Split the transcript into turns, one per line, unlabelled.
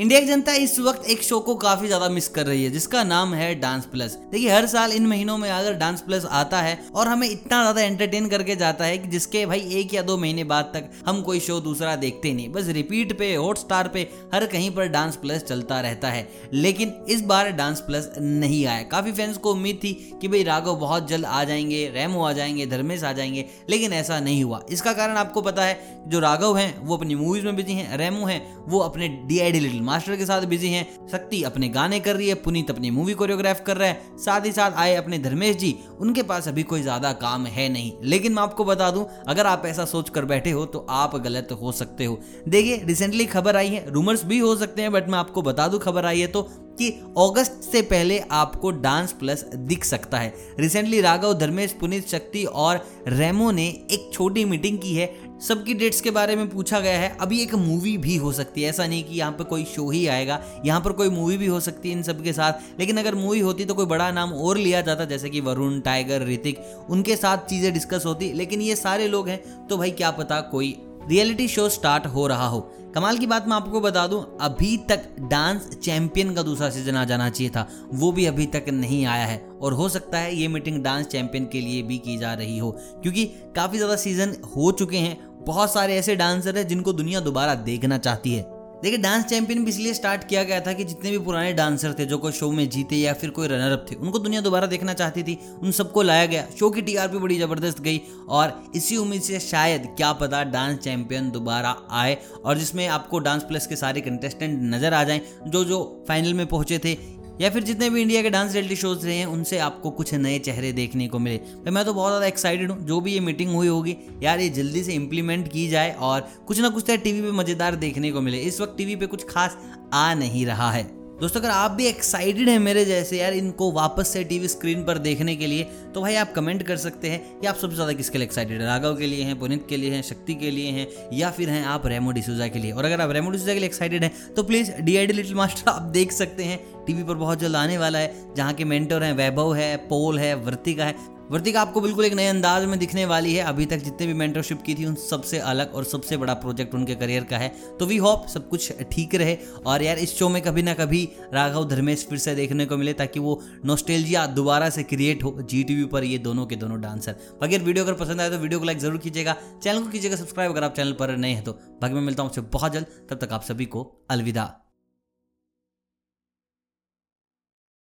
India की जनता इस वक्त एक शो को काफ़ी ज़्यादा मिस कर रही है, जिसका नाम है डांस प्लस देखिए, हर साल इन महीनों में अगर डांस प्लस आता है और हमें इतना ज़्यादा एंटरटेन करके जाता है कि जिसके भाई एक या दो महीने बाद तक हम कोई शो दूसरा देखते नहीं। बस रिपीट पे हॉटस्टार पे, हर कहीं पर डांस प्लस चलता रहता है। लेकिन इस बार डांस प्लस नहीं आया। काफ़ी फैंस को उम्मीद थी कि भाई राघव बहुत जल्द आ जाएँगे, रेमो आ जाएँगे, धर्मेश आ जाएँगे, लेकिन ऐसा नहीं हुआ। इसका कारण आपको पता है, जो राघव हैं, वो अपनी मूवीज़ में बिज़ी हैं, रेमो हैं, वो अपने D I D Little Master के साथ बिज़ी हैं। शक्ति अपने गाने कर रही है, पुनीत अपनी मूवी कोरियोग्राफ कर रहा है। साथ ही साथ आए अपने धर्मेश जी, उनके पास अभी कोई ज़्यादा काम है नहीं। लेकिन मैं आपको बता दूँ, अगर आप ऐसा सोच कर बैठे हो तो आप गलत हो सकते हो। देखिए रिसेंटली खबर आई है रूमर्स भी हो सकते हैं बट मैं आपको बता दूँ, खबर आई है तो कि अगस्त से पहले आपको डांस प्लस दिख सकता है। रिसेंटली राघव, धर्मेश, पुनीत, शक्ति और रेमो ने एक छोटी मीटिंग की है। सबकी डेट्स के बारे में पूछा गया है। अभी एक मूवी भी हो सकती है। ऐसा नहीं कि यहाँ पर कोई शो ही आएगा। यहाँ पर कोई मूवी भी हो सकती है इन सब के साथ। लेकिन अगर मूवी होती तो कोई बड़ा नाम और लिया जाता, जैसे कि वरुण, टाइगर, ऋतिक। उनके साथ चीज़ें डिस्कस होती, लेकिन ये सारे लोग हैं तो भाई क्या पता कोई रियलिटी शो स्टार्ट हो रहा हो। कमाल की बात मैं आपको बता दूँ, अभी तक डांस चैंपियन का दूसरा सीज़न आ जाना चाहिए था। वो भी अभी तक नहीं आया है। और हो सकता है ये मीटिंग डांस चैंपियन के लिए भी की जा रही हो। क्योंकि काफ़ी ज़्यादा सीज़न हो चुके हैं। बहुत सारे ऐसे डांसर हैं जिनको दुनिया दोबारा देखना चाहती है। देखिए डांस चैंपियन भी इसलिए स्टार्ट किया गया था कि जितने भी पुराने डांसर थे, जो कोई शो में जीते या फिर कोई रनर अप थे, उनको दुनिया दोबारा देखना चाहती थी। उन सबको लाया गया। शो की टीआरपी बड़ी ज़बरदस्त गई और इसी उम्मीद से शायद, क्या पता डांस चैंपियन दोबारा आए और जिसमें आपको डांस प्लस के सारे कंटेस्टेंट नज़र आ जाएँ जो जो फाइनल में पहुँचे थे या फिर जितने भी इंडिया के डांस रियलिटी शोज़ रहे हैं, उनसे आपको कुछ नए चेहरे देखने को मिले। तो मैं तो बहुत ज़्यादा एक्साइटेड हूँ। जो भी ये मीटिंग हुई होगी, यार ये जल्दी से इम्प्लीमेंट की जाए और कुछ ना कुछ तो टीवी पे मज़ेदार देखने को मिले। इस वक्त टीवी पे कुछ खास आ नहीं रहा है। दोस्तों, अगर आप भी एक्साइटेड हैं मेरे जैसे यार इनको वापस से टीवी स्क्रीन पर देखने के लिए तो भाई आप कमेंट कर सकते हैं कि आप सबसे ज़्यादा किसके लिए एक्साइटेड है? राघव के लिए हैं, पुनित के लिए हैं, शक्ति के लिए हैं, या फिर हैं आप रेमो डिसूजा के लिए? और अगर आप रेमो डिसूजा के लिए एक्साइटेड हैं तो please D I D Little Master आप देख सकते हैं टीवी पर बहुत जल्द आने वाला है, जहाँ के मेंटर हैं, वैभव है पोल है वर्तिका है। वर्तिका, आपको बिल्कुल एक नए अंदाज में दिखने वाली है। अभी तक जितने भी मेंटरशिप की थी, उन सबसे अलग और सबसे बड़ा प्रोजेक्ट उनके करियर का है। तो वी होप सब कुछ ठीक रहे और यार, इस शो में कभी ना कभी राघव, धर्मेश फिर से देखने को मिले ताकि वो नोस्टेलजिया दोबारा से क्रिएट हो। जी टीवी पर ये दोनों के दोनों डांसर अगर वीडियो अगर पसंद आए तो वीडियो को लाइक ज़रूर कीजिएगा। चैनल को कीजिएगा सब्सक्राइब अगर आप चैनल पर नए हैं तो। बाकी मैं मिलता हूँ बहुत जल्द। तब तक आप सभी को अलविदा।